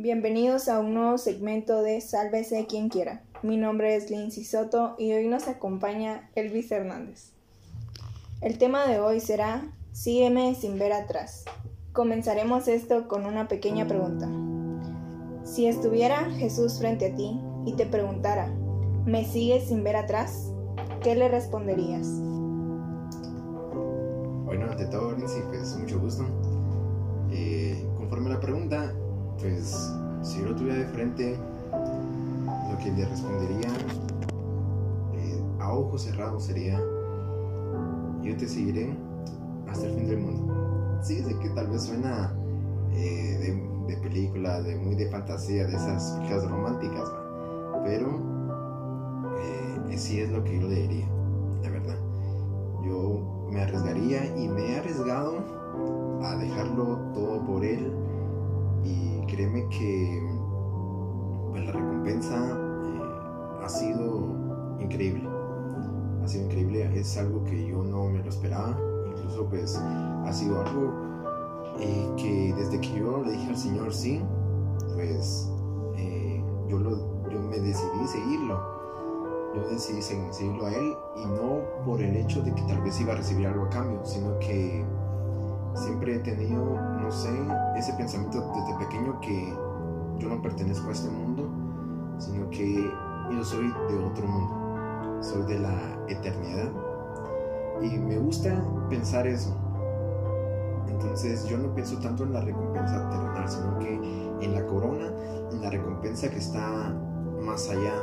Bienvenidos a un nuevo segmento de Sálvese quien quiera. Mi nombre es Lindsay Soto y hoy nos acompaña Elvis Hernández. El tema de hoy será Sígueme sin ver atrás. Comenzaremos esto con una pequeña pregunta. Si estuviera Jesús frente a ti y te preguntara, ¿me sigues sin ver atrás? ¿Qué le responderías? Bueno, ante todo, Lindsay, pues mucho gusto. Eh, conforme a la pregunta, pues si yo lo tuviera de frente, lo que le respondería eh, a ojos cerrados sería, yo te seguiré hasta el fin del mundo. Sí, sé que tal vez suena eh, de, película, de muy de fantasía, de esas películas románticas, pero eh, sí es lo que yo le diría, la verdad. Yo me arriesgaría y me he arriesgado a dejarlo todo por él créeme que pues, la recompensa eh, ha sido increíble. Ha sido increíble, es algo que yo no me lo esperaba. Incluso pues ha sido algo eh, que desde que yo le dije al Señor sí, pues eh, yo, lo, yo me decidí seguirlo. Yo decidí seguirlo a Él y no por el hecho de que tal vez iba a recibir algo a cambio, sino que siempre he tenido, sé, ese pensamiento desde pequeño que yo no pertenezco a este mundo, sino que yo soy de otro mundo, soy de la eternidad. Y me gusta pensar eso. Entonces yo no pienso tanto en la recompensa terrenal, sino que en la corona, en la recompensa que está más allá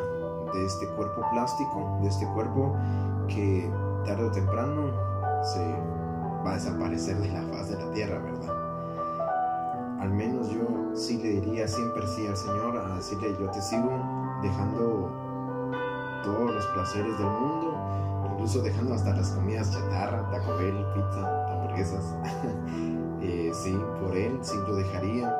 de este cuerpo plástico, de este cuerpo que tarde o temprano se va a desaparecer de la faz de la tierra, ¿verdad? Al menos yo sí le diría siempre sí al Señor, a decirle yo te sigo dejando todos los placeres del mundo, incluso dejando hasta las comidas chatarra, Taco Bell, pizza, hamburguesas. eh, sí, por Él sí lo dejaría.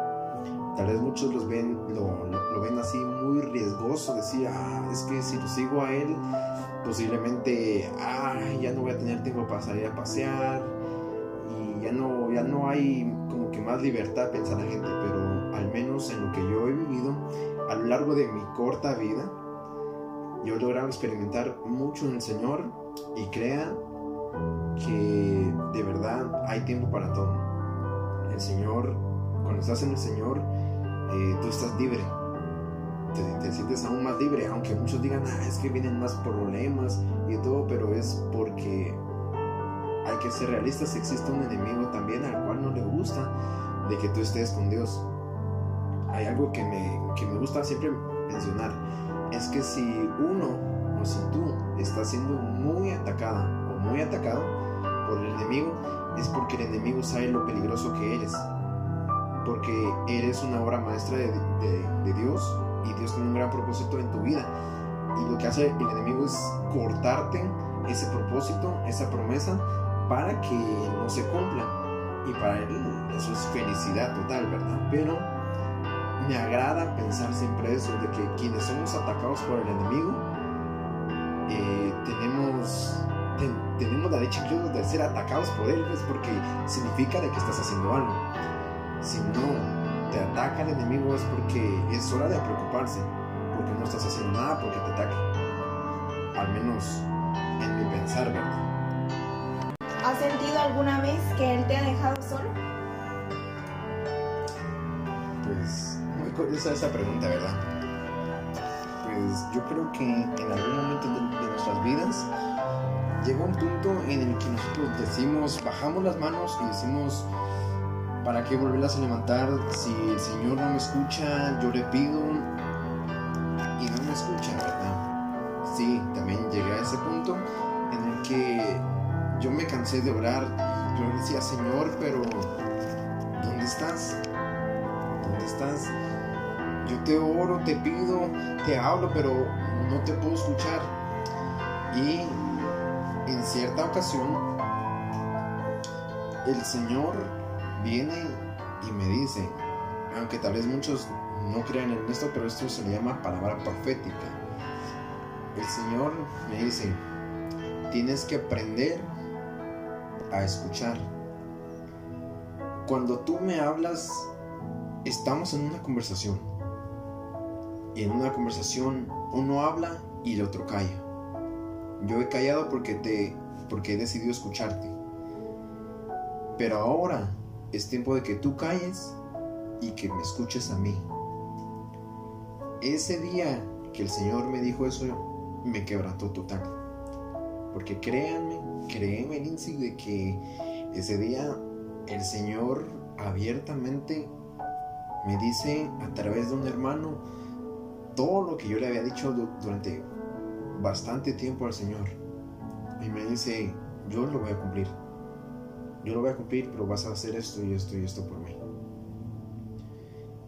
Tal vez muchos los ven, lo, lo, ven así muy riesgoso, decir, ah, es que si lo sigo a Él, posiblemente, ah, ya no voy a tener tiempo para salir a pasear, ya no, ya no hay como que más libertad, pensar la gente, pero al menos en lo que yo he vivido, a lo largo de mi corta vida, yo he logrado experimentar mucho en el Señor y crea que de verdad hay tiempo para todo. El Señor, cuando estás en el Señor, eh, tú estás libre. Te, te, sientes aún más libre, aunque muchos digan, ah, es que vienen más problemas y todo, pero es porque hay que ser realistas, existe un enemigo también al no le gusta de que tú estés con Dios. Hay algo que me, que me gusta siempre mencionar, es que si uno o si tú estás siendo muy atacada o muy atacado por el enemigo, es porque el enemigo sabe lo peligroso que eres. Porque eres una obra maestra de, de, de Dios y Dios tiene un gran propósito en tu vida. Y lo que hace el enemigo es cortarte ese propósito, esa promesa, para que no se cumpla. Y para él eso es felicidad total, ¿verdad? Pero me agrada pensar siempre eso, de que quienes somos atacados por el enemigo, eh, tenemos, tenemos la dicha de ser atacados por él, pues porque significa de que estás haciendo algo. Si no te ataca el enemigo es porque es hora de preocuparse, porque no estás haciendo nada porque te ataque. Al menos en mi pensar, ¿verdad? ¿Has sentido alguna vez que Él te ha dejado solo? Pues muy curiosa esa pregunta, ¿verdad? Pues yo creo que en algún momento de, de nuestras vidas llega un punto en el que nosotros decimos, bajamos las manos y decimos, ¿para qué volverlas a levantar si el Señor no me escucha? Yo le pido cansé de orar. Yo decía, Señor, pero ¿dónde estás? ¿Dónde estás? Yo te oro, te pido, te hablo, pero no te puedo escuchar. Y en cierta ocasión, el Señor viene y me dice, aunque tal vez muchos no crean en esto, pero esto se le llama palabra profética. El Señor me dice, tienes que aprender a escuchar. Cuando tú me hablas estamos en una conversación. Y en una conversación uno habla y el otro calla. Yo he callado porque te porque he decidido escucharte. Pero ahora es tiempo de que tú calles y que me escuches a mí. Ese día que el Señor me dijo eso, me quebrantó total. Porque créanme, créanme, Lindsay, de que ese día el Señor abiertamente me dice a través de un hermano todo lo que yo le había dicho durante bastante tiempo al Señor. Y me dice, yo lo voy a cumplir. Yo lo voy a cumplir, pero vas a hacer esto y esto y esto por mí.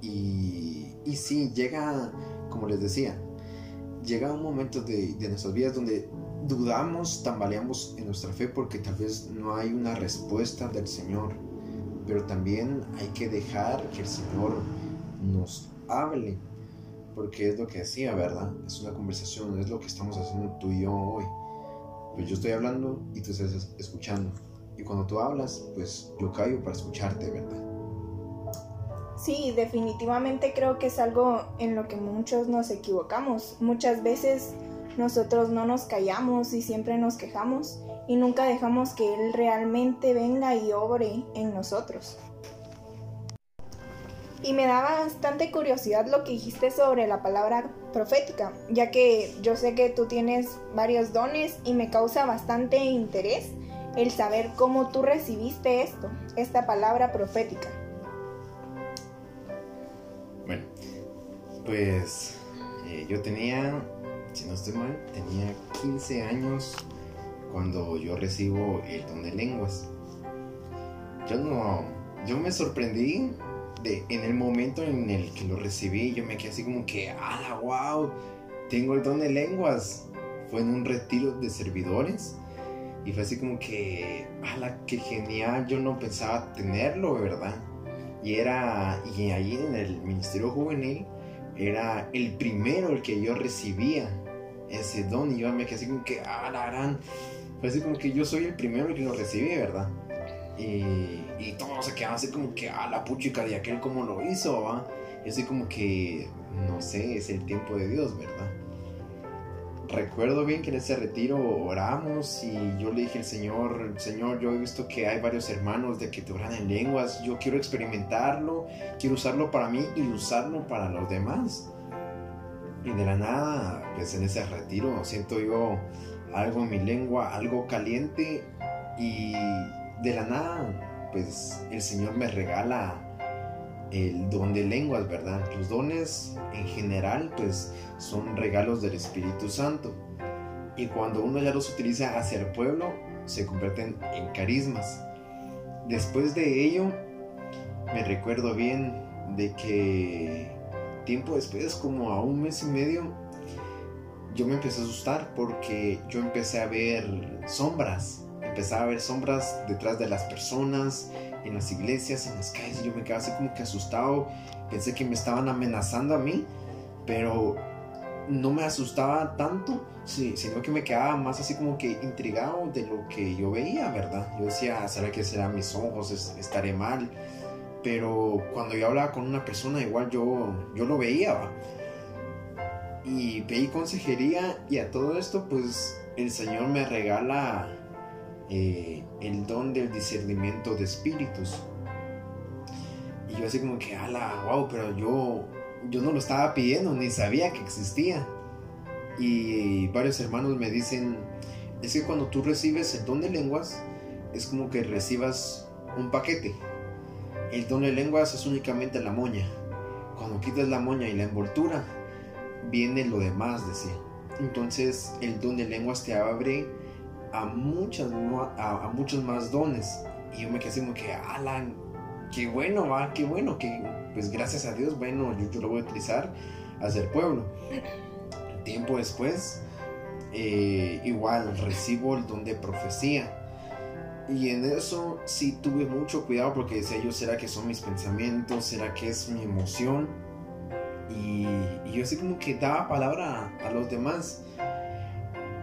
Y, y sí, llega, como les decía, llega un momento de, de nuestras vidas donde dudamos, tambaleamos en nuestra fe porque tal vez no hay una respuesta del Señor. Pero también hay que dejar que el Señor nos hable. Porque es lo que decía, ¿verdad? Es una conversación, es lo que estamos haciendo tú y yo hoy. Pues yo estoy hablando y tú estás escuchando. Y cuando tú hablas, pues yo callo para escucharte, ¿verdad? Sí, definitivamente creo que es algo en lo que muchos nos equivocamos. Muchas veces nosotros no nos callamos y siempre nos quejamos y nunca dejamos que Él realmente venga y obre en nosotros. Y me da bastante curiosidad lo que dijiste sobre la palabra profética, ya que yo sé que tú tienes varios dones y me causa bastante interés el saber cómo tú recibiste esto, esta palabra profética. Bueno, pues eh, yo tenía, si no estoy mal, tenía 15 años cuando yo recibo el don de lenguas. Yo no, yo me sorprendí de, en el momento en el que lo recibí, yo me quedé así como que, ¡ala, wow! Tengo el don de lenguas. Fue en un retiro de servidores y fue así como que, ¡ala, qué genial! Yo no pensaba tenerlo, ¿verdad? Y era, y ahí en el Ministerio Juvenil, era el primero el que yo recibía ese don y yo me quedé así como que, ¡ah, la gran! Fue así como que yo soy el primero que lo recibí, ¿verdad? Y, y todos se quedaban así como que, ah, la puchica de aquel cómo lo hizo, ¿va? Y así como que, no sé, es el tiempo de Dios, ¿verdad? Recuerdo bien que en ese retiro oramos y yo le dije al Señor, Señor, yo he visto que hay varios hermanos de que te oran en lenguas, yo quiero experimentarlo, quiero usarlo para mí y usarlo para los demás. Y de la nada, pues en ese retiro siento yo algo en mi lengua, algo caliente y de la nada, pues el Señor me regala el don de lenguas, ¿verdad? Los dones en general, pues son regalos del Espíritu Santo. Y cuando uno ya los utiliza hacia el pueblo, se convierten en carismas. Después de ello, me recuerdo bien de que tiempo después, como a un mes y medio, yo me empecé a asustar porque yo empecé a ver sombras empezaba a ver sombras detrás de las personas, en las iglesias, en las calles, yo me quedaba así como que asustado, pensé que me estaban amenazando a mí, pero no me asustaba tanto, sino que me quedaba más así como que intrigado de lo que yo veía, ¿verdad? Yo decía, ¿será que serán mis ojos? ¿Estaré mal? Pero cuando yo hablaba con una persona, igual yo, yo lo veía. Y pedí consejería y a todo esto, pues el Señor me regala eh, el don del discernimiento de espíritus. Y yo así como que, ala, wow, pero yo, yo no lo estaba pidiendo, ni sabía que existía. Y varios hermanos me dicen, es que cuando tú recibes el don de lenguas, es como que recibas un paquete. El don de lenguas es únicamente la moña. Cuando quitas la moña y la envoltura, viene lo demás, decía. Entonces el don de lenguas te abre a, muchas, a, muchos más dones. Y yo me quedé como que, Alan, qué bueno, va, qué bueno, que pues gracias a Dios, bueno, yo, lo voy a utilizar hacia el pueblo. Tiempo después, eh, igual recibo el don de profecía. Y en eso sí tuve mucho cuidado porque decía yo, ¿será que son mis pensamientos? ¿Será que es mi emoción? Y, yo así como que daba palabra a los demás.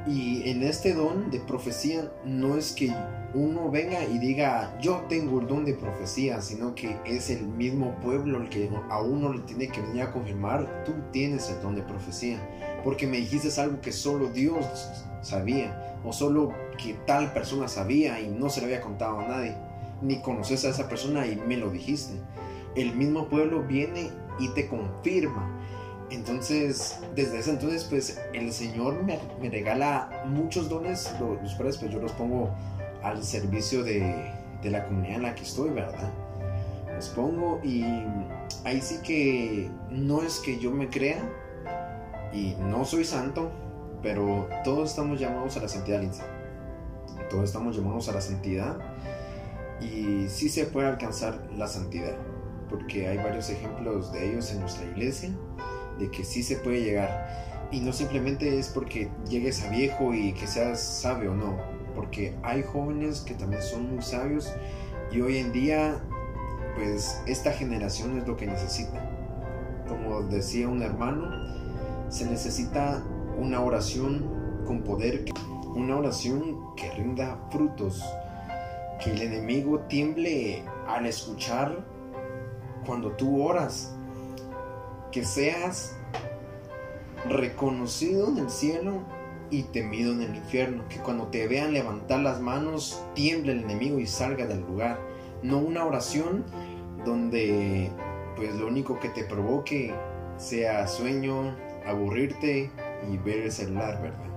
Y en este don de profecía no es que uno venga y diga yo tengo el don de profecía, sino que es el mismo pueblo el que a uno le tiene que venir a confirmar, tú tienes el don de profecía, porque me dijiste algo que solo Dios sabía, o solo que tal persona sabía y no se le había contado a nadie, ni conoces a esa persona y me lo dijiste. El mismo pueblo viene y te confirma entonces, desde ese entonces, pues el Señor me, regala muchos dones, los, cuales pues yo los pongo al servicio de, la comunidad en la que estoy, ¿verdad? Los pongo y ahí sí que no es que yo me crea y no soy santo, pero todos estamos llamados a la santidad, Todos estamos llamados a la santidad y sí se puede alcanzar la santidad, porque hay varios ejemplos de ellos en nuestra iglesia de que sí se puede llegar. Y no simplemente es porque llegues a viejo y que seas sabio, no. Porque hay jóvenes que también son muy sabios y hoy en día, pues esta generación es lo que necesita. Como decía un hermano, se necesita una oración con poder, una oración que rinda frutos, que el enemigo tiemble al escuchar cuando tú oras que seas reconocido en el cielo y temido en el infierno, que cuando te vean levantar las manos tiemble el enemigo y salga del lugar, no una oración donde pues lo único que te provoque sea sueño, aburrirte y ver el celular, ¿verdad?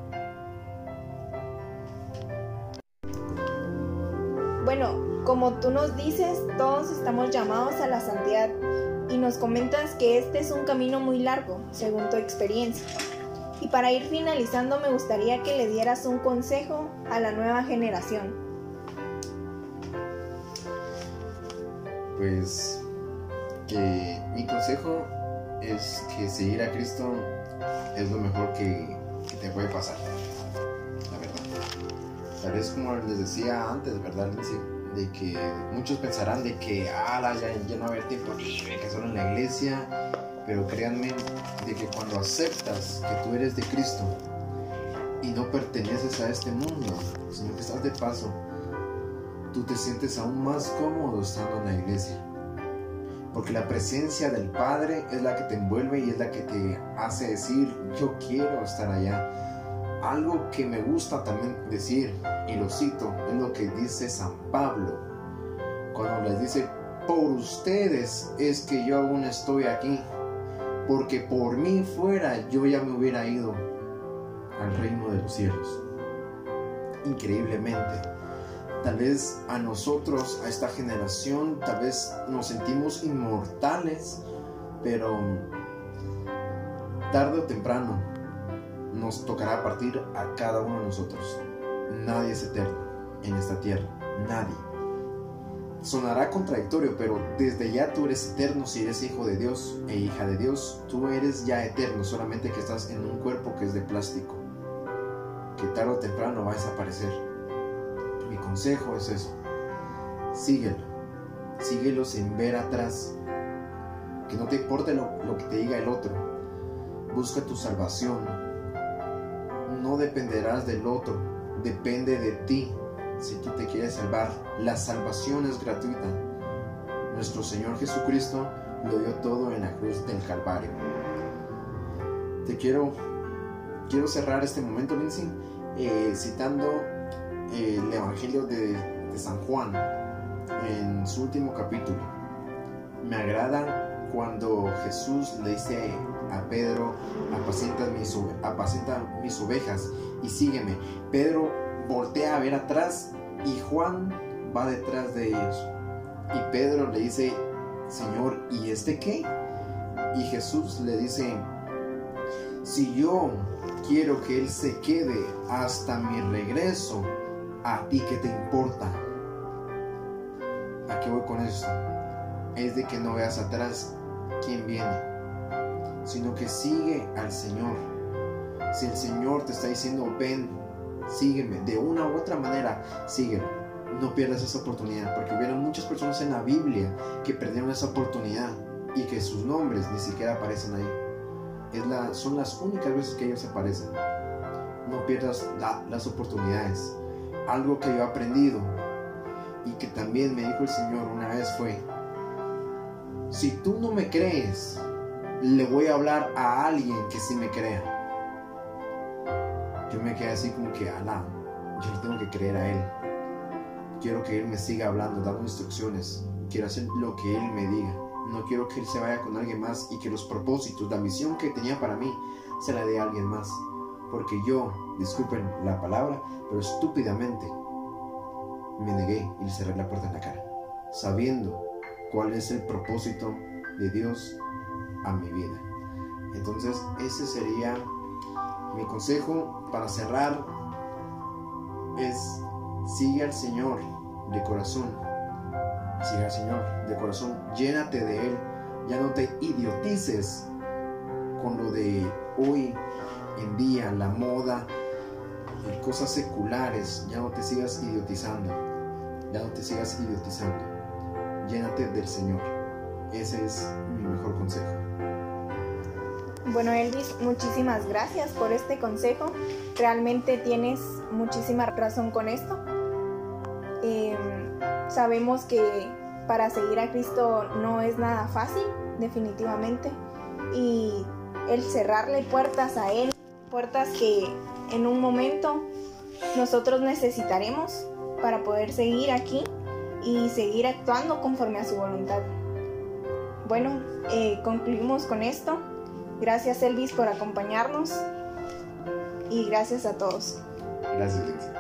Bueno, como tú nos dices, todos estamos llamados a la santidad y nos comentas que este es un camino muy largo, según tu experiencia. Y para ir finalizando me gustaría que le dieras un consejo a la nueva generación. Pues que mi consejo es que seguir a Cristo es lo mejor que, te puede pasar, la verdad. Tal vez como les decía antes, ¿verdad, de que muchos pensarán de que ah, ya, ya no va a haber tiempo libre, que solo en la iglesia, pero créanme de que cuando aceptas que tú eres de Cristo y no perteneces a este mundo, sino que estás de paso, tú te sientes aún más cómodo estando en la iglesia. Porque la presencia del Padre es la que te envuelve y es la que te hace decir, yo quiero estar allá. Algo que me gusta también decir, y lo cito, es lo que dice San Pablo, cuando les dice, por ustedes es que yo aún estoy aquí, porque por mí fuera yo ya me hubiera ido al reino de los cielos. Increíblemente, tal vez a nosotros, a esta generación, tal vez nos sentimos inmortales, pero tarde o temprano nos tocará partir a cada uno de nosotros. Nadie es eterno en esta tierra, nadie. Sonará contradictorio, pero desde ya tú eres eterno si eres hijo de Dios e hija de Dios. Tú eres ya eterno, solamente que estás en un cuerpo que es de plástico, que tarde o temprano va a desaparecer. Consejo es eso. Síguelo. Síguelo sin ver atrás. Que no te importe lo, lo que te diga el otro. Busca tu salvación no dependerás del otro, depende de ti si tú te quieres salvar. La salvación es gratuita. Nuestro Señor Jesucristo lo dio todo en la cruz del Calvario. Te quiero, quiero cerrar este momento, Lindsay, eh, citando el Evangelio de, San Juan en su último capítulo. Me agrada cuando Jesús le dice a Pedro, apacienta mis, mis ovejas y sígueme. Pedro voltea a ver atrás y Juan va detrás de ellos. Y Pedro le dice, Señor, ¿y este qué? Y Jesús le dice, si yo quiero que Él se quede hasta mi regreso, ¿a ti qué te importa? ¿A qué voy con esto? Es de que no veas atrás quién viene sino que sigue al Señor. Si el Señor te está diciendo, ven, sígueme, de una u otra manera, síguelo. No pierdas esa oportunidad, porque hubieron muchas personas en la Biblia que perdieron esa oportunidad y que sus nombres ni siquiera aparecen ahí. Son las únicas veces que ellos aparecen. no pierdas las oportunidades. Algo que yo he aprendido y que también me dijo el Señor una vez fue, si tú no me crees, le voy a hablar a alguien que sí me crea. Yo me quedé así como que, alá, yo le tengo que creer a Él. Quiero que Él me siga hablando, dando instrucciones. Quiero hacer lo que Él me diga. No quiero que Él se vaya con alguien más y que los propósitos, la misión que tenía para mí, se la dé a alguien más. Porque yo, disculpen la palabra, pero estúpidamente me negué y le cerré la puerta en la cara, sabiendo cuál es el propósito de Dios a mi vida. Entonces, ese sería mi consejo para cerrar. Es sigue al Señor de corazón. Sigue al Señor de corazón. Llénate de Él. Ya no te idiotices con lo de hoy en día, la moda, y cosas seculares. Ya no te sigas idiotizando. Ya no te sigas idiotizando. Llénate del Señor. Ese es mi mejor consejo. Bueno, Elvis, muchísimas gracias por este consejo. Realmente tienes muchísima razón con esto. Em, sabemos que para seguir a Cristo no es nada fácil, definitivamente. Y el cerrarle puertas a Él, puertas que en un momento nosotros necesitaremos para poder seguir aquí y seguir actuando conforme a su voluntad. Bueno, eh, concluimos con esto. Gracias Elvis por acompañarnos y gracias a todos. Gracias